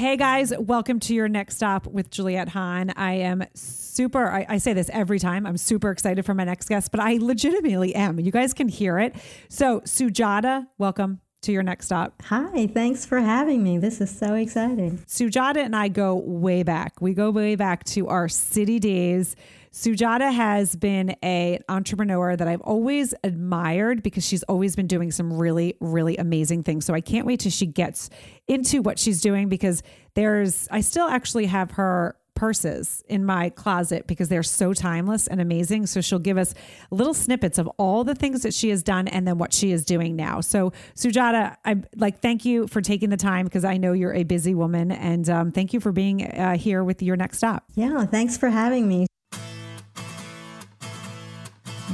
Hey guys, welcome to your next stop with Juliette Hahn. I am super, I, I, say this every time, I'm super excited for my next guest, but I legitimately am. You guys can hear it. So, Sujata, welcome to your next stop. Hi, thanks for having me. This is so exciting. Sujata and I go way back. We go way back to our city days. Sujata has been a, an entrepreneur that I've always admired because she's always been doing some really, really amazing things. So I can't wait till she gets into what she's doing because there's, I still actually have her purses in my closet because they're so timeless and amazing. So she'll give us little snippets of all the things that she has done and then what she is doing now. So Sujata, I like thank you for taking the time because I know you're a busy woman and um, thank you for being uh, here with your next stop. Yeah, thanks for having me.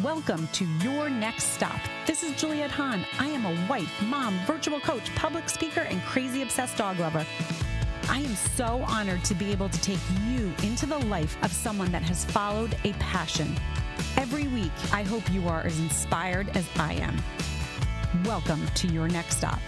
Welcome to Your Next Stop. This is Juliette Hahn. I am a wife, mom, virtual coach, public speaker, and crazy obsessed dog lover. I am so honored to be able to take you into the life of someone that has followed a passion. Every week, I hope you are as inspired as I am. Welcome to your next stop.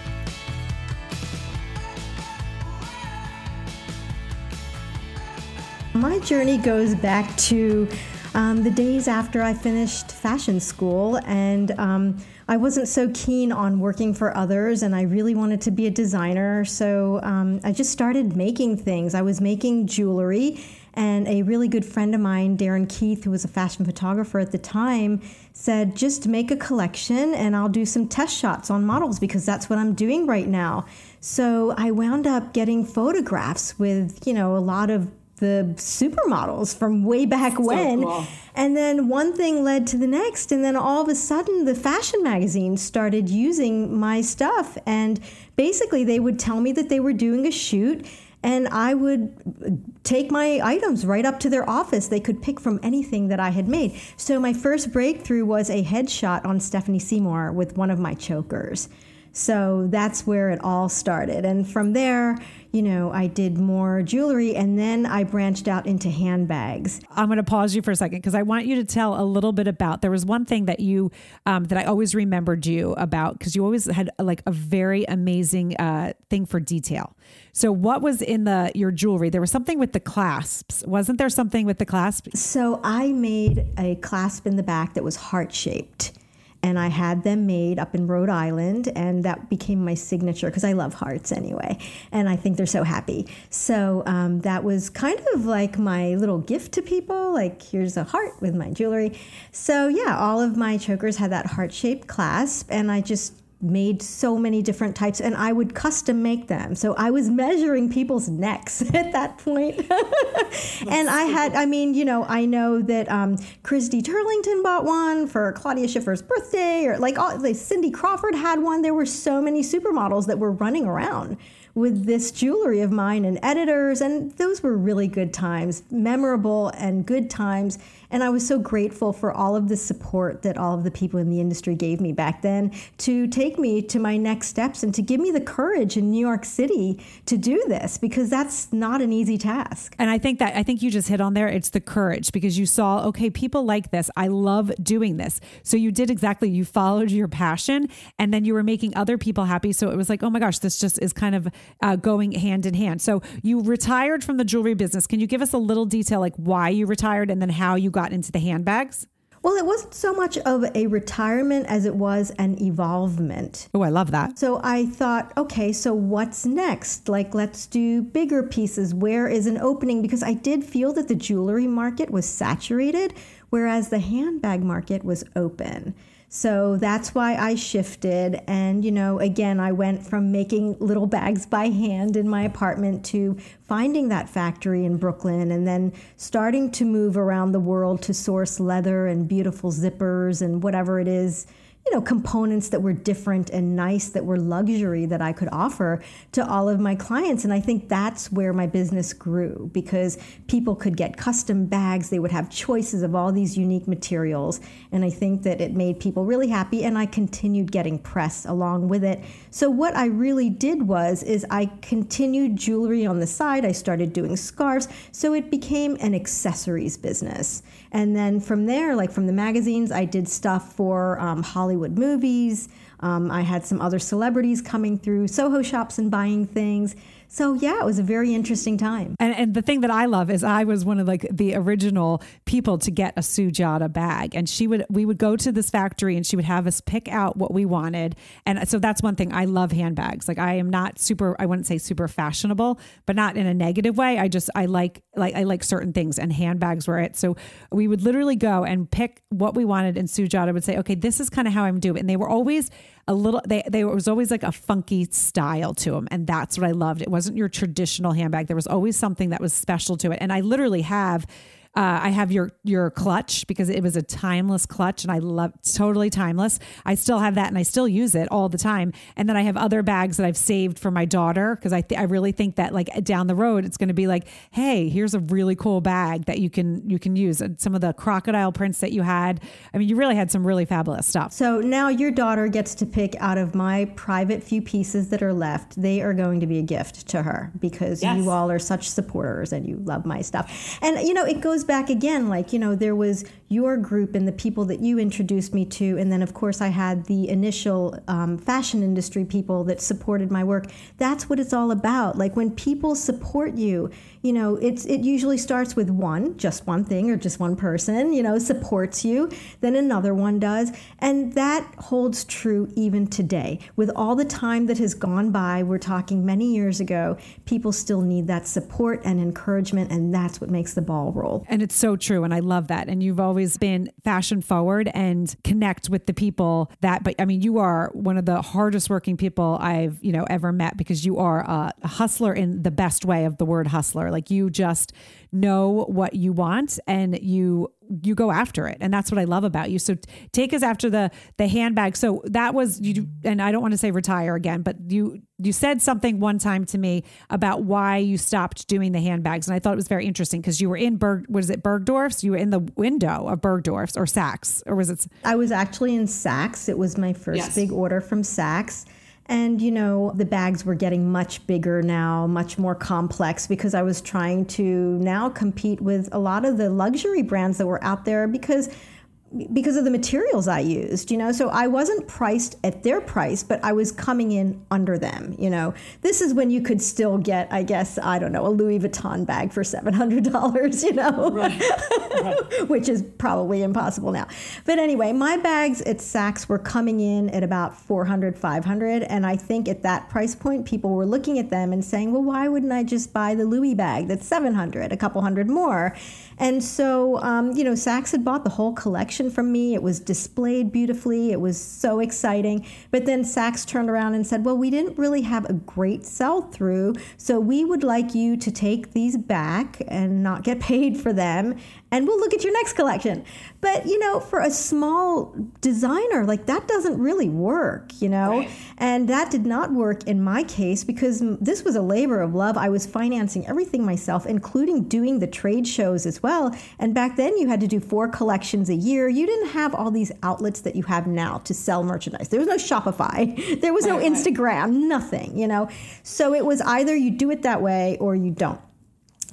My journey goes back to um, the days after I finished fashion school and um, I wasn't so keen on working for others, and I really wanted to be a designer. So um, I just started making things. I was making jewelry, and a really good friend of mine, Darren Keith, who was a fashion photographer at the time, said, Just make a collection, and I'll do some test shots on models because that's what I'm doing right now. So I wound up getting photographs with, you know, a lot of the supermodels from way back so when. Cool. And then one thing led to the next. And then all of a sudden, the fashion magazines started using my stuff. And basically, they would tell me that they were doing a shoot. And I would take my items right up to their office. They could pick from anything that I had made. So, my first breakthrough was a headshot on Stephanie Seymour with one of my chokers. So that's where it all started. And from there, you know, I did more jewelry and then I branched out into handbags. I'm going to pause you for a second because I want you to tell a little bit about. There was one thing that you, um, that I always remembered you about because you always had like a very amazing uh, thing for detail. So what was in the your jewelry? There was something with the clasps. Wasn't there something with the clasps? So I made a clasp in the back that was heart shaped and I had them made up in Rhode Island, and that became my signature because I love hearts anyway, and I think they're so happy. So um, that was kind of like my little gift to people. Like here's a heart with my jewelry. So yeah, all of my chokers had that heart shaped clasp, and I just made so many different types and I would custom make them. So I was measuring people's necks at that point. and I had, I mean, you know, I know that um, Christy Turlington bought one for Claudia Schiffer's birthday or like, all, like Cindy Crawford had one. There were so many supermodels that were running around with this jewelry of mine and editors. And those were really good times, memorable and good times. And I was so grateful for all of the support that all of the people in the industry gave me back then to take me to my next steps and to give me the courage in New York City to do this because that's not an easy task. And I think that I think you just hit on there it's the courage because you saw okay people like this. I love doing this. So you did exactly you followed your passion and then you were making other people happy so it was like oh my gosh this just is kind of uh, going hand in hand. So you retired from the jewelry business. Can you give us a little detail like why you retired and then how you got into the handbags? Well, it wasn't so much of a retirement as it was an evolvement. Oh, I love that. So I thought, okay, so what's next? Like, let's do bigger pieces. Where is an opening? Because I did feel that the jewelry market was saturated, whereas the handbag market was open. So that's why I shifted. And, you know, again, I went from making little bags by hand in my apartment to finding that factory in Brooklyn and then starting to move around the world to source leather and beautiful zippers and whatever it is you know, components that were different and nice, that were luxury that I could offer to all of my clients. And I think that's where my business grew because people could get custom bags. They would have choices of all these unique materials. And I think that it made people really happy. And I continued getting press along with it. So what I really did was, is I continued jewelry on the side. I started doing scarves. So it became an accessories business. And then from there, like from the magazines, I did stuff for um, Hollywood movies. Um, I had some other celebrities coming through Soho shops and buying things. So yeah, it was a very interesting time. And, and the thing that I love is I was one of like the original people to get a Sujata bag, and she would we would go to this factory and she would have us pick out what we wanted. And so that's one thing I love handbags. Like I am not super I wouldn't say super fashionable, but not in a negative way. I just I like like I like certain things, and handbags were it. So we would literally go and pick what we wanted, and Sujata would say, "Okay, this is kind of how I'm doing." And they were always a little they they was always like a funky style to them and that's what I loved. It wasn't your traditional handbag. There was always something that was special to it. And I literally have uh, I have your your clutch because it was a timeless clutch, and I love totally timeless. I still have that, and I still use it all the time. And then I have other bags that I've saved for my daughter because I th- I really think that like down the road it's going to be like, hey, here's a really cool bag that you can you can use. And some of the crocodile prints that you had. I mean, you really had some really fabulous stuff. So now your daughter gets to pick out of my private few pieces that are left. They are going to be a gift to her because yes. you all are such supporters and you love my stuff. And you know, it goes back again, like, you know, there was your group and the people that you introduced me to. And then, of course, I had the initial um, fashion industry people that supported my work. That's what it's all about. Like, when people support you, you know, it's it usually starts with one, just one thing or just one person, you know, supports you, then another one does, and that holds true even today. With all the time that has gone by, we're talking many years ago, people still need that support and encouragement and that's what makes the ball roll. And it's so true and I love that. And you've always been fashion forward and connect with the people that but I mean, you are one of the hardest working people I've, you know, ever met because you are a hustler in the best way of the word hustler. Like you just know what you want and you you go after it. And that's what i love about you. So take us after the the handbag. So that was you and i don't want to say retire again but you you said something one time to me about why you stopped doing the handbags. And i thought it was very interesting because you were in berg was it bergdorf's? You were in the window of bergdorf's or saks or was it? I was actually in saks. It was my first yes. big order from saks and, you know, the bags were getting much bigger now, much more complex because I was trying to now compete with a lot of the luxury brands that were out there because because of the materials I used, you know. So I wasn't priced at their price, but I was coming in under them, you know. This is when you could still get, I guess, I don't know, a Louis Vuitton bag for $700, you know, right. Right. which is probably impossible now. But anyway, my bags at Saks were coming in at about 400, 500. And I think at that price point, people were looking at them and saying, well, why wouldn't I just buy the Louis bag that's 700, a couple hundred more? And so, um, you know, Saks had bought the whole collection from me. It was displayed beautifully. It was so exciting. But then Saks turned around and said, well, we didn't really have a great sell through. So we would like you to take these back and not get paid for them and we'll look at your next collection. But, you know, for a small designer, like that doesn't really work, you know? Right. And that did not work in my case because this was a labor of love. I was financing everything myself, including doing the trade shows as well. And back then you had to do four collections a year. You didn't have all these outlets that you have now to sell merchandise. There was no Shopify, there was no Instagram, nothing, you know? So it was either you do it that way or you don't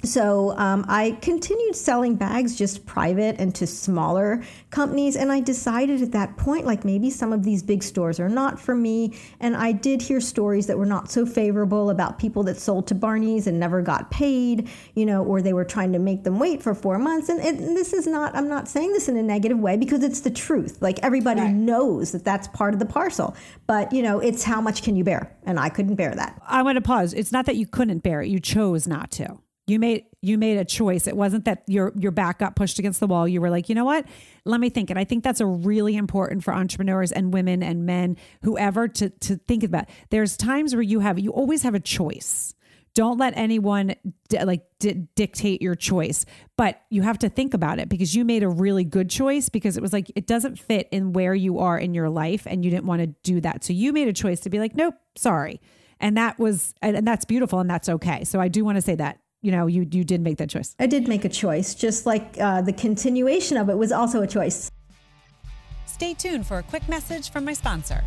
so um, I continued selling bags just private and to smaller companies. And I decided at that point, like maybe some of these big stores are not for me. And I did hear stories that were not so favorable about people that sold to Barney's and never got paid, you know, or they were trying to make them wait for four months. And, it, and this is not, I'm not saying this in a negative way because it's the truth. Like everybody right. knows that that's part of the parcel. But, you know, it's how much can you bear? And I couldn't bear that. I want to pause. It's not that you couldn't bear it, you chose not to you made you made a choice. It wasn't that your your back got pushed against the wall. You were like you know what? Let me think. And i think that's a really important for entrepreneurs and women and men whoever to to think about. There's times where you have you always have a choice. Don't let anyone like di- dictate your choice. But you have to think about it because you made a really good choice because it was like it doesn't fit in where you are in your life and you didn't want to do that. So you made a choice to be like nope sorry. And that was and that's beautiful and that's okay. So i do want to say that you know you you did make that choice. I did make a choice, just like uh, the continuation of it was also a choice. Stay tuned for a quick message from my sponsor.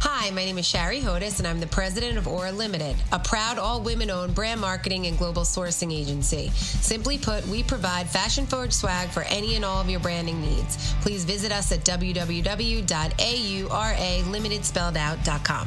Hi, my name is Shari Hodis, and I'm the president of Aura Limited, a proud all women owned brand marketing and global sourcing agency. Simply put, we provide fashion forward swag for any and all of your branding needs. Please visit us at www.auralimitedspelledout.com.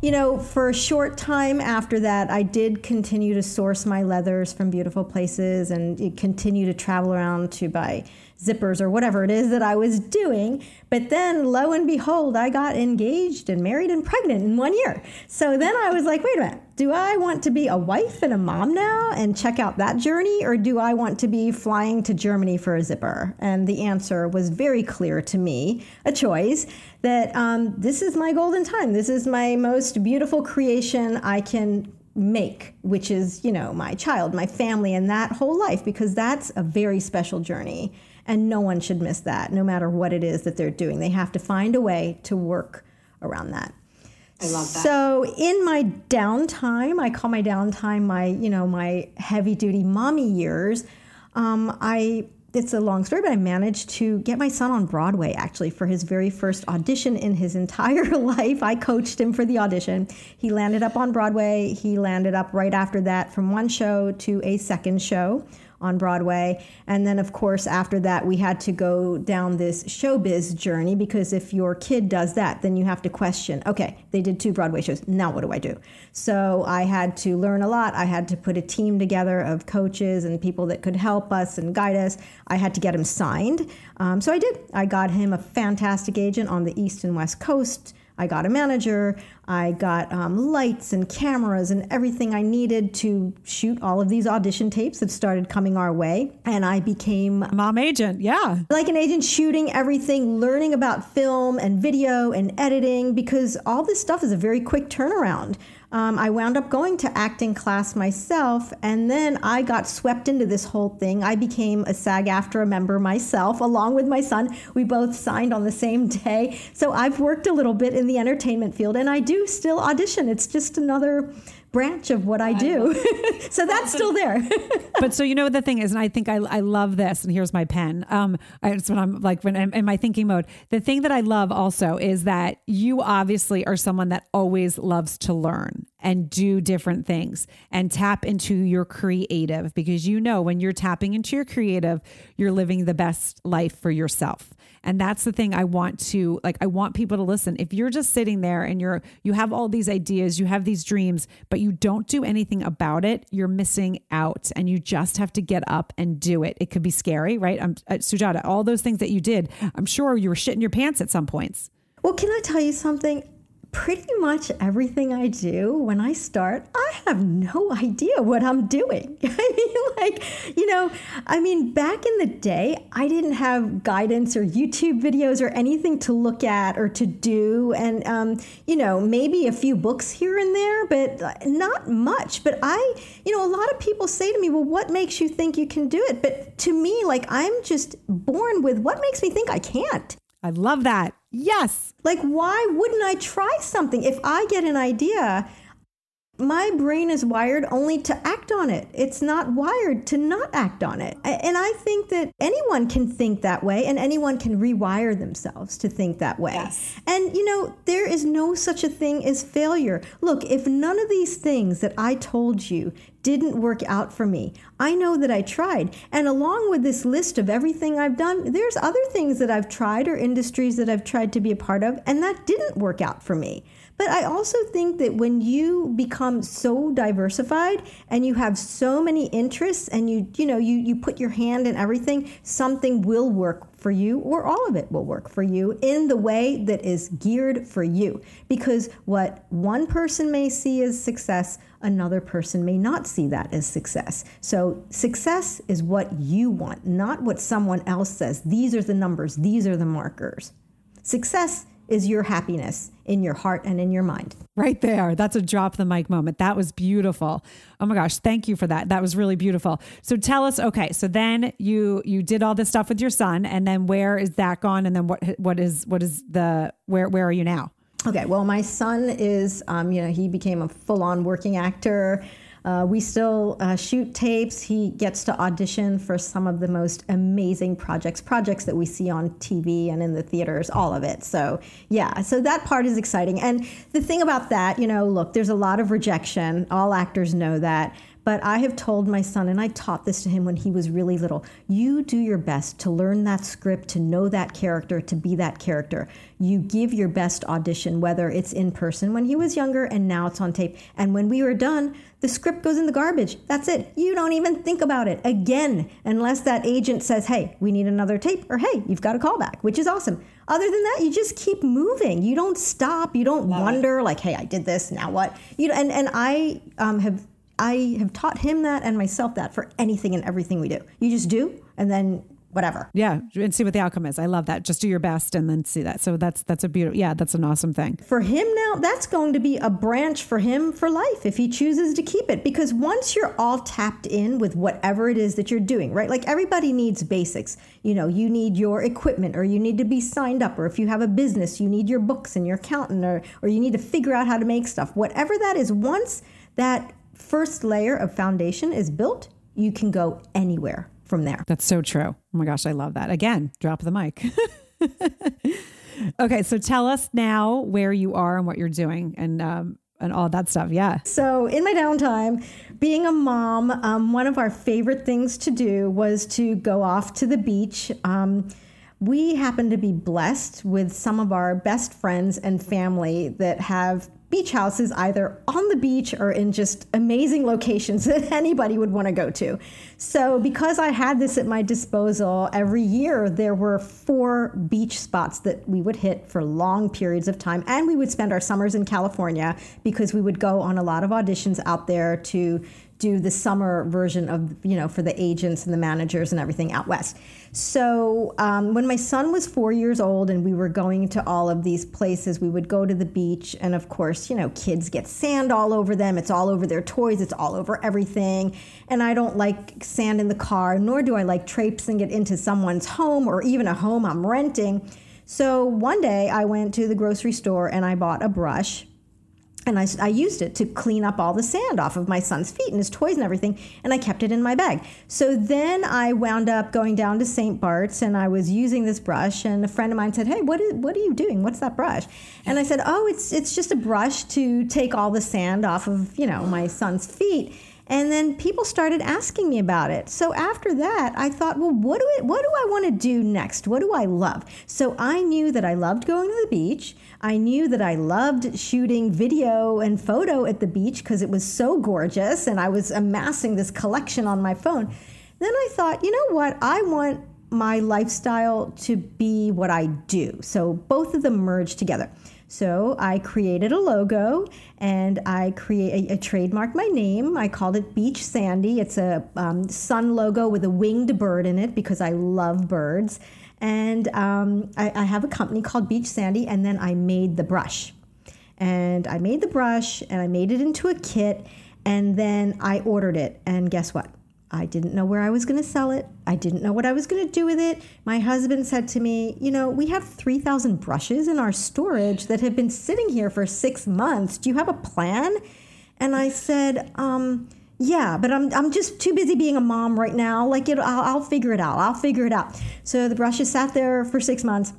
you know, for a short time after that, I did continue to source my leathers from beautiful places and eh, continue to travel around to buy zippers or whatever it is that I was doing. But then, lo and behold, I got engaged and married and pregnant in one year. So then I was like, wait a minute, do I want to be a wife and a mom now and check out that journey, or do I want to be flying to Germany for a zipper? And the answer was very clear to me a choice that um, this is my golden time. This is my most beautiful creation I can make, which is, you know, my child, my family, and that whole life, because that's a very special journey. And no one should miss that, no matter what it is that they're doing. They have to find a way to work around that. I love that. So in my downtime, I call my downtime my, you know, my heavy duty mommy years. Um, I it's a long story, but I managed to get my son on Broadway actually for his very first audition in his entire life. I coached him for the audition. He landed up on Broadway. He landed up right after that from one show to a second show on Broadway. And then, of course, after that, we had to go down this showbiz journey because if your kid does that, then you have to question okay, they did two Broadway shows. Now what do I do? So I had to learn a lot. I had to put a team together of coaches and people that could help us and guide us. I had to get him signed. Um, so I did. I got him a fantastic agent on the East and West Coast. I got a manager. I got um, lights and cameras and everything I needed to shoot all of these audition tapes that started coming our way. And I became mom agent. Yeah. Like an agent shooting everything, learning about film and video and editing because all this stuff is a very quick turnaround um, I wound up going to acting class myself, and then I got swept into this whole thing. I became a SAG AFTRA member myself, along with my son. We both signed on the same day. So I've worked a little bit in the entertainment field, and I do still audition. It's just another branch of what I do. so that's still there. but so you know what the thing is, and I think I, I love this. And here's my pen. Um, I, it's when I'm like when I'm in my thinking mode. The thing that I love also is that you obviously are someone that always loves to learn and do different things and tap into your creative because you know when you're tapping into your creative, you're living the best life for yourself. And that's the thing I want to like I want people to listen. If you're just sitting there and you're you have all these ideas, you have these dreams, but you don't do anything about it, you're missing out and you just have to get up and do it. It could be scary, right? I'm uh, Sujata, all those things that you did, I'm sure you were shitting your pants at some points. Well, can I tell you something? Pretty much everything I do when I start, I have no idea what I'm doing. I mean, like, you know, I mean, back in the day, I didn't have guidance or YouTube videos or anything to look at or to do. And, um, you know, maybe a few books here and there, but not much. But I, you know, a lot of people say to me, well, what makes you think you can do it? But to me, like, I'm just born with what makes me think I can't. I love that. Yes. Like, why wouldn't I try something? If I get an idea, my brain is wired only to act on it. It's not wired to not act on it. And I think that anyone can think that way and anyone can rewire themselves to think that way. Yes. And you know, there is no such a thing as failure. Look, if none of these things that I told you didn't work out for me, I know that I tried. And along with this list of everything I've done, there's other things that I've tried or industries that I've tried to be a part of, and that didn't work out for me. But I also think that when you become so diversified and you have so many interests and you you know you you put your hand in everything, something will work for you or all of it will work for you in the way that is geared for you. Because what one person may see as success, another person may not see that as success. So success is what you want, not what someone else says. These are the numbers, these are the markers. Success is your happiness in your heart and in your mind. Right there. That's a drop the mic moment. That was beautiful. Oh my gosh, thank you for that. That was really beautiful. So tell us, okay, so then you you did all this stuff with your son and then where is that gone and then what what is what is the where where are you now? Okay, well my son is um you know, he became a full-on working actor. Uh, we still uh, shoot tapes. He gets to audition for some of the most amazing projects, projects that we see on TV and in the theaters, all of it. So, yeah, so that part is exciting. And the thing about that, you know, look, there's a lot of rejection. All actors know that. But I have told my son, and I taught this to him when he was really little you do your best to learn that script, to know that character, to be that character. You give your best audition, whether it's in person when he was younger and now it's on tape. And when we were done, the script goes in the garbage. That's it. You don't even think about it again, unless that agent says, hey, we need another tape, or hey, you've got a callback, which is awesome. Other than that, you just keep moving. You don't stop. You don't Love wonder, it. like, hey, I did this, now what? You know, and, and I um, have I have taught him that and myself that for anything and everything we do. You just do, and then whatever. Yeah, and see what the outcome is. I love that. Just do your best and then see that. So that's that's a beautiful. Yeah, that's an awesome thing. For him now, that's going to be a branch for him for life if he chooses to keep it because once you're all tapped in with whatever it is that you're doing, right? Like everybody needs basics. You know, you need your equipment or you need to be signed up or if you have a business, you need your books and your accountant or or you need to figure out how to make stuff. Whatever that is, once that first layer of foundation is built, you can go anywhere from there. That's so true. Oh my gosh, I love that. Again, drop the mic. okay, so tell us now where you are and what you're doing and um, and all that stuff. Yeah. So in my downtime, being a mom, um, one of our favorite things to do was to go off to the beach. Um, we happen to be blessed with some of our best friends and family that have beach houses either on the beach or in just amazing locations that anybody would want to go to. So, because I had this at my disposal, every year there were four beach spots that we would hit for long periods of time. And we would spend our summers in California because we would go on a lot of auditions out there to do the summer version of, you know, for the agents and the managers and everything out west. So um, when my son was four years old and we were going to all of these places, we would go to the beach. And of course, you know, kids get sand all over them. It's all over their toys, it's all over everything. And I don't like sand in the car, nor do I like traipsing it into someone's home or even a home I'm renting. So one day I went to the grocery store and I bought a brush and I, I, used it to clean up all the sand off of my son's feet and his toys and everything, and I kept it in my bag. So then I wound up going down to St. Bart's, and I was using this brush, and a friend of mine said, "Hey, what is what are you doing? What's that brush?" And I said, "Oh, it's it's just a brush to take all the sand off of you know my son's feet." And then people started asking me about it. So after that, I thought, well, what do I, what do I want to do next? What do I love? So I knew that I loved going to the beach. I knew that I loved shooting video and photo at the beach because it was so gorgeous and I was amassing this collection on my phone. Then I thought, you know what? I want my lifestyle to be what I do. So both of them merge together. So I created a logo and I create a, a trademark my name. I called it Beach Sandy. It's a um, sun logo with a winged bird in it because I love birds. And um, I, I have a company called Beach Sandy, and then I made the brush. And I made the brush and I made it into a kit, and then I ordered it. And guess what? I didn't know where I was going to sell it. I didn't know what I was going to do with it. My husband said to me, You know, we have 3,000 brushes in our storage that have been sitting here for six months. Do you have a plan? And I said, um, yeah, but I'm, I'm just too busy being a mom right now. Like, it, I'll, I'll figure it out. I'll figure it out. So the brushes sat there for six months.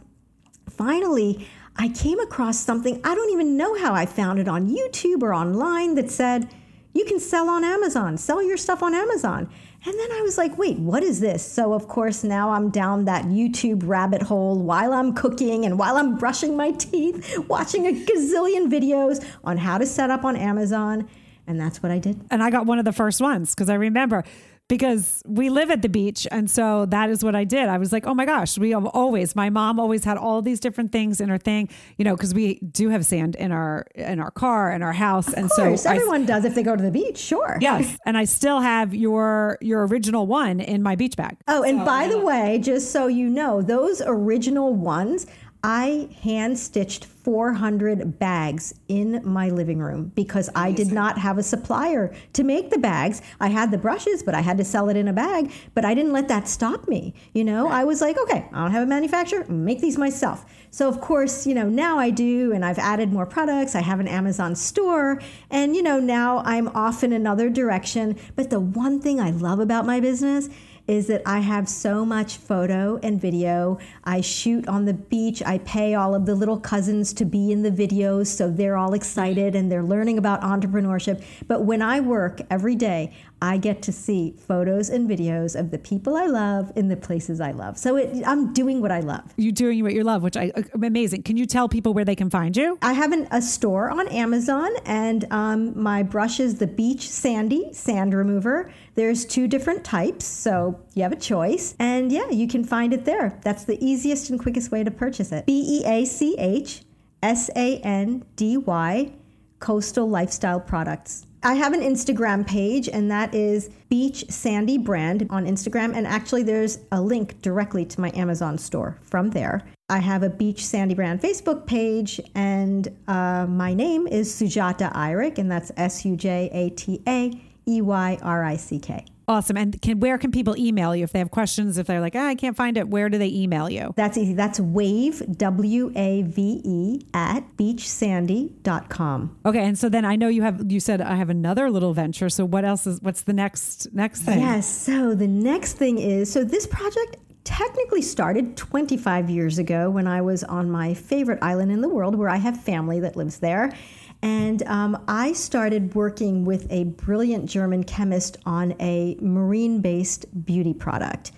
Finally, I came across something. I don't even know how I found it on YouTube or online that said, you can sell on Amazon, sell your stuff on Amazon. And then I was like, wait, what is this? So, of course, now I'm down that YouTube rabbit hole while I'm cooking and while I'm brushing my teeth, watching a gazillion videos on how to set up on Amazon. And that's what I did. And I got one of the first ones because I remember because we live at the beach. And so that is what I did. I was like, oh my gosh, we have always, my mom always had all these different things in her thing, you know, because we do have sand in our, in our car and our house. Of and course, so everyone I, does if they go to the beach. Sure. Yes. and I still have your, your original one in my beach bag. Oh, and by yeah. the way, just so you know, those original ones, I hand stitched 400 bags in my living room because I did not have a supplier to make the bags. I had the brushes, but I had to sell it in a bag. But I didn't let that stop me. You know, I was like, okay, I don't have a manufacturer, make these myself. So, of course, you know, now I do, and I've added more products. I have an Amazon store, and, you know, now I'm off in another direction. But the one thing I love about my business is that I have so much photo and video. I shoot on the beach. I pay all of the little cousins to be in the videos so they're all excited and they're learning about entrepreneurship. But when I work every day, I get to see photos and videos of the people I love in the places I love. So it, I'm doing what I love. You're doing what you love, which I amazing. Can you tell people where they can find you? I have an, a store on Amazon, and um, my brush is the Beach Sandy sand remover. There's two different types, so you have a choice. And yeah, you can find it there. That's the easiest and quickest way to purchase it. B E A C H S A N D Y Coastal Lifestyle Products. I have an Instagram page, and that is Beach Sandy Brand on Instagram. And actually, there's a link directly to my Amazon store from there. I have a Beach Sandy Brand Facebook page, and uh, my name is Sujata Eyrick, and that's S U J A T A E Y R I C K. Awesome. And can where can people email you if they have questions? If they're like, oh, I can't find it, where do they email you? That's easy. That's wave, W A V E, at beachsandy.com. Okay. And so then I know you have, you said I have another little venture. So what else is, what's the next, next thing? Yes. So the next thing is so this project technically started 25 years ago when I was on my favorite island in the world where I have family that lives there. And um, I started working with a brilliant German chemist on a marine based beauty product.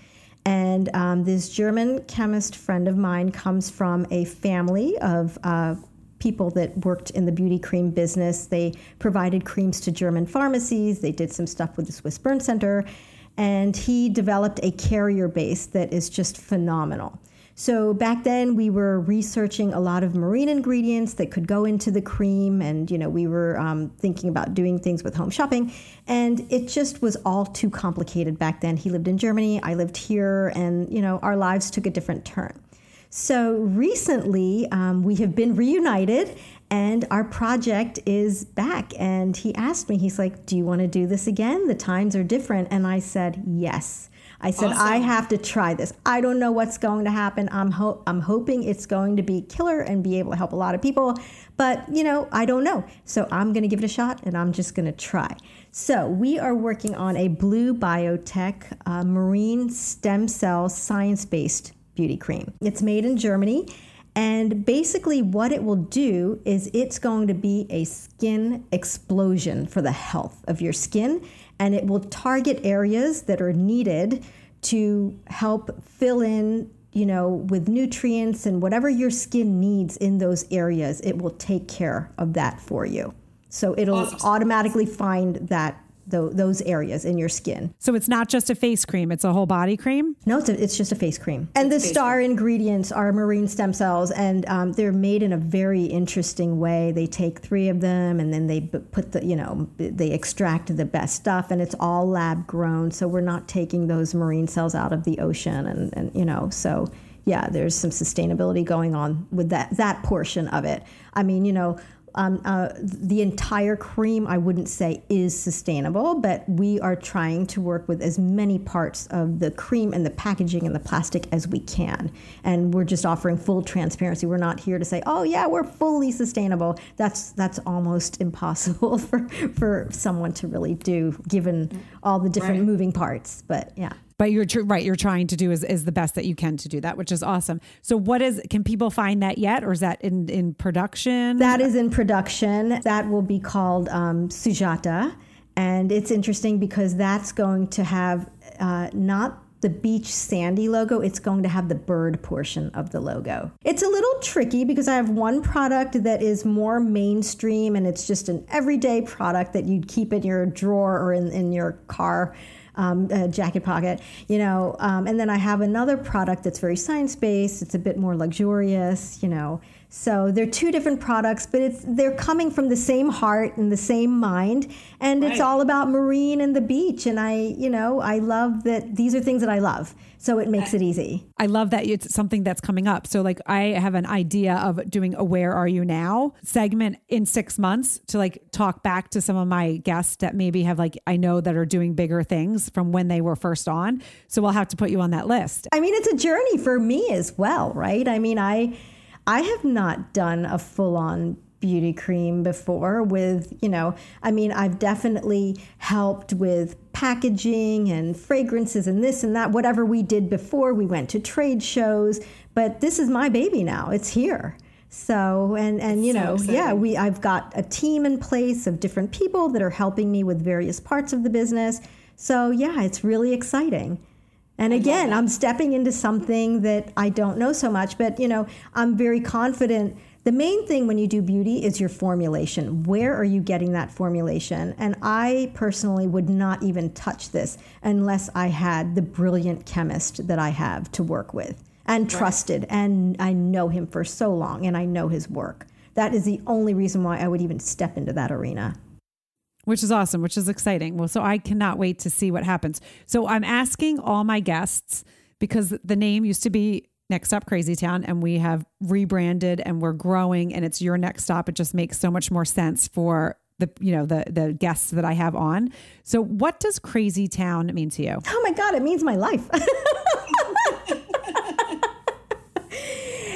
And um, this German chemist friend of mine comes from a family of uh, people that worked in the beauty cream business. They provided creams to German pharmacies, they did some stuff with the Swiss Burn Center, and he developed a carrier base that is just phenomenal. So back then we were researching a lot of marine ingredients that could go into the cream, and you know we were um, thinking about doing things with home shopping, and it just was all too complicated back then. He lived in Germany, I lived here, and you know our lives took a different turn. So recently um, we have been reunited, and our project is back. And he asked me, he's like, "Do you want to do this again? The times are different," and I said, "Yes." I said, awesome. I have to try this. I don't know what's going to happen. I'm, ho- I'm hoping it's going to be killer and be able to help a lot of people. But, you know, I don't know. So I'm going to give it a shot and I'm just going to try. So we are working on a blue biotech uh, marine stem cell science based beauty cream. It's made in Germany. And basically, what it will do is it's going to be a skin explosion for the health of your skin and it will target areas that are needed to help fill in you know with nutrients and whatever your skin needs in those areas it will take care of that for you so it'll awesome. automatically find that those areas in your skin. So it's not just a face cream; it's a whole body cream. No, it's, a, it's just a face cream. And it's the star cream. ingredients are marine stem cells, and um, they're made in a very interesting way. They take three of them, and then they put the you know they extract the best stuff, and it's all lab grown. So we're not taking those marine cells out of the ocean, and and you know so yeah, there's some sustainability going on with that that portion of it. I mean, you know, um, uh, the entire cream, I wouldn't say is sustainable, but we are trying to work with as many parts of the cream and the packaging and the plastic as we can. And we're just offering full transparency. We're not here to say, oh yeah, we're fully sustainable. That's that's almost impossible for for someone to really do, given all the different right. moving parts. But yeah but you're tr- right you're trying to do is, is the best that you can to do that which is awesome. So what is can people find that yet or is that in in production? That is in production. That will be called um, sujata. And it's interesting because that's going to have uh, not the beach sandy logo, it's going to have the bird portion of the logo. It's a little tricky because I have one product that is more mainstream and it's just an everyday product that you'd keep in your drawer or in, in your car um, jacket pocket, you know. Um, and then I have another product that's very science based. It's a bit more luxurious, you know. So they're two different products, but it's they're coming from the same heart and the same mind, and right. it's all about marine and the beach. And I, you know, I love that these are things that I love, so it makes it easy. I love that it's something that's coming up. So like I have an idea of doing a "Where Are You Now" segment in six months to like talk back to some of my guests that maybe have like I know that are doing bigger things from when they were first on. So we'll have to put you on that list. I mean, it's a journey for me as well, right? I mean, I I have not done a full on beauty cream before with, you know, I mean, I've definitely helped with packaging and fragrances and this and that, whatever we did before. We went to trade shows, but this is my baby now. It's here. So and and you so know exciting. yeah we I've got a team in place of different people that are helping me with various parts of the business. So yeah, it's really exciting. And again, I'm stepping into something that I don't know so much, but you know, I'm very confident the main thing when you do beauty is your formulation. Where are you getting that formulation? And I personally would not even touch this unless I had the brilliant chemist that I have to work with and trusted. Right. And I know him for so long and I know his work. That is the only reason why I would even step into that arena. Which is awesome, which is exciting. Well, so I cannot wait to see what happens. So I'm asking all my guests because the name used to be Next Stop Crazy Town, and we have rebranded and we're growing, and it's your next stop. It just makes so much more sense for the you know the the guests that I have on. So, what does Crazy Town mean to you? Oh my God, it means my life.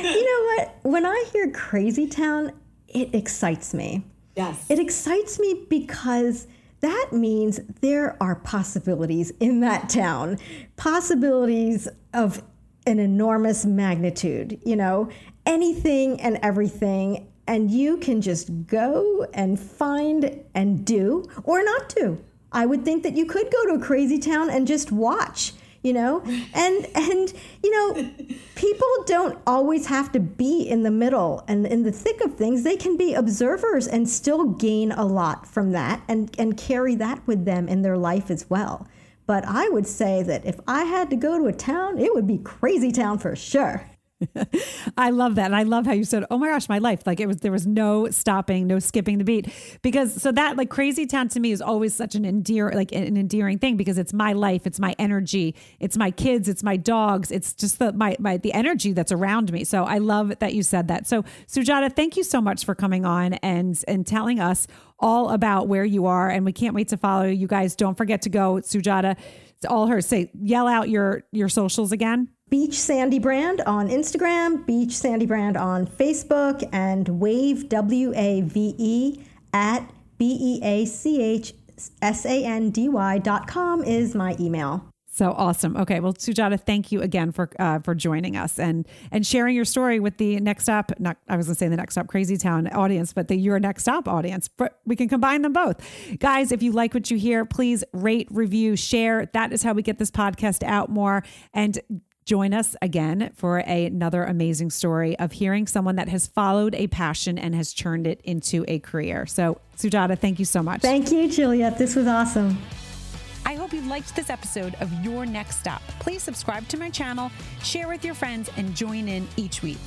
you know what? When I hear Crazy Town, it excites me. Yes, it excites me because that means there are possibilities in that town, possibilities of an enormous magnitude, you know, anything and everything. And you can just go and find and do or not do. I would think that you could go to a crazy town and just watch, you know? And and you know, people don't always have to be in the middle and in the thick of things. They can be observers and still gain a lot from that and and carry that with them in their life as well. But I would say that if I had to go to a town, it would be crazy town for sure. I love that. And I love how you said, Oh my gosh, my life. Like it was, there was no stopping, no skipping the beat. Because so that like crazy town to me is always such an endear, like an endearing thing because it's my life, it's my energy, it's my kids, it's my dogs, it's just the, my, my, the energy that's around me. So I love that you said that. So Sujata, thank you so much for coming on and, and telling us all about where you are. And we can't wait to follow you guys. Don't forget to go Sujata. It's all her. Say, yell out your, your socials again. Beach Sandy Brand on Instagram, Beach Sandy Brand on Facebook, and Wave W A V E at B E A C H S A N D Y dot com is my email. So awesome. Okay, well, Sujata, thank you again for uh, for joining us and and sharing your story with the Next Stop. Not I was going to say the Next Stop Crazy Town audience, but the Your Next Stop audience. But we can combine them both, guys. If you like what you hear, please rate, review, share. That is how we get this podcast out more. And Join us again for a, another amazing story of hearing someone that has followed a passion and has turned it into a career. So, Sujata, thank you so much. Thank you, Juliet. This was awesome. I hope you liked this episode of Your Next Stop. Please subscribe to my channel, share with your friends, and join in each week.